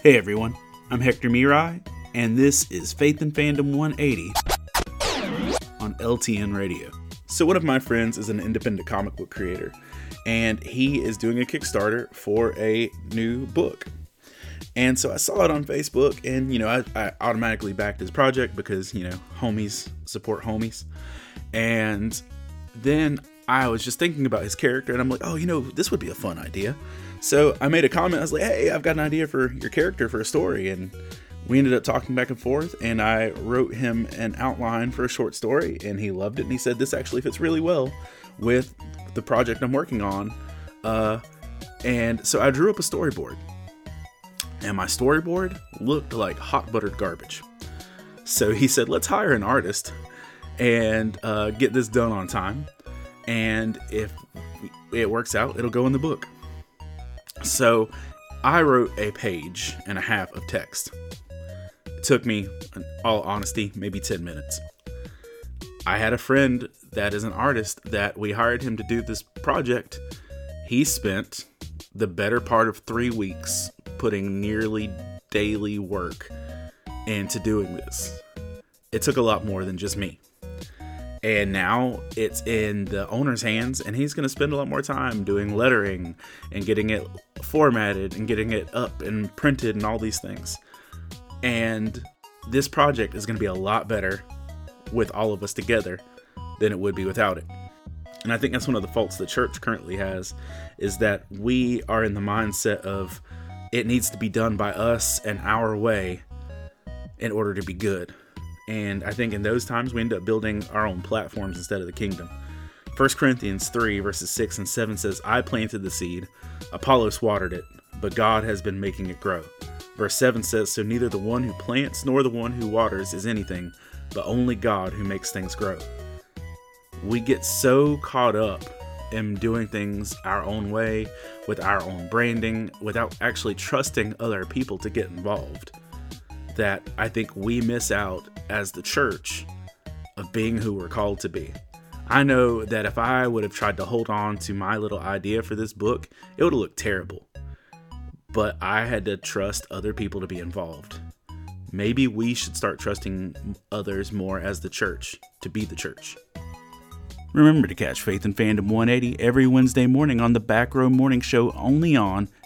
Hey everyone, I'm Hector Mirai, and this is Faith and Fandom 180 on LTN Radio. So, one of my friends is an independent comic book creator, and he is doing a Kickstarter for a new book. And so I saw it on Facebook, and you know, I, I automatically backed his project because you know, homies support homies. And then I was just thinking about his character, and I'm like, oh, you know, this would be a fun idea. So I made a comment. I was like, hey, I've got an idea for your character for a story. And we ended up talking back and forth, and I wrote him an outline for a short story, and he loved it. And he said, this actually fits really well with the project I'm working on. Uh, and so I drew up a storyboard. And my storyboard looked like hot buttered garbage. So he said, let's hire an artist and uh, get this done on time. And if it works out, it'll go in the book. So I wrote a page and a half of text. It took me, in all honesty, maybe 10 minutes. I had a friend that is an artist that we hired him to do this project. He spent the better part of three weeks putting nearly daily work into doing this. It took a lot more than just me and now it's in the owner's hands and he's going to spend a lot more time doing lettering and getting it formatted and getting it up and printed and all these things. And this project is going to be a lot better with all of us together than it would be without it. And i think that's one of the faults the church currently has is that we are in the mindset of it needs to be done by us and our way in order to be good and I think in those times we end up building our own platforms instead of the kingdom. 1 Corinthians 3, verses 6 and 7 says, I planted the seed, Apollos watered it, but God has been making it grow. Verse 7 says, So neither the one who plants nor the one who waters is anything, but only God who makes things grow. We get so caught up in doing things our own way, with our own branding, without actually trusting other people to get involved, that I think we miss out as the church of being who we're called to be. I know that if I would have tried to hold on to my little idea for this book, it would have looked terrible. But I had to trust other people to be involved. Maybe we should start trusting others more as the church to be the church. Remember to catch Faith and Fandom 180 every Wednesday morning on the Back Row Morning Show only on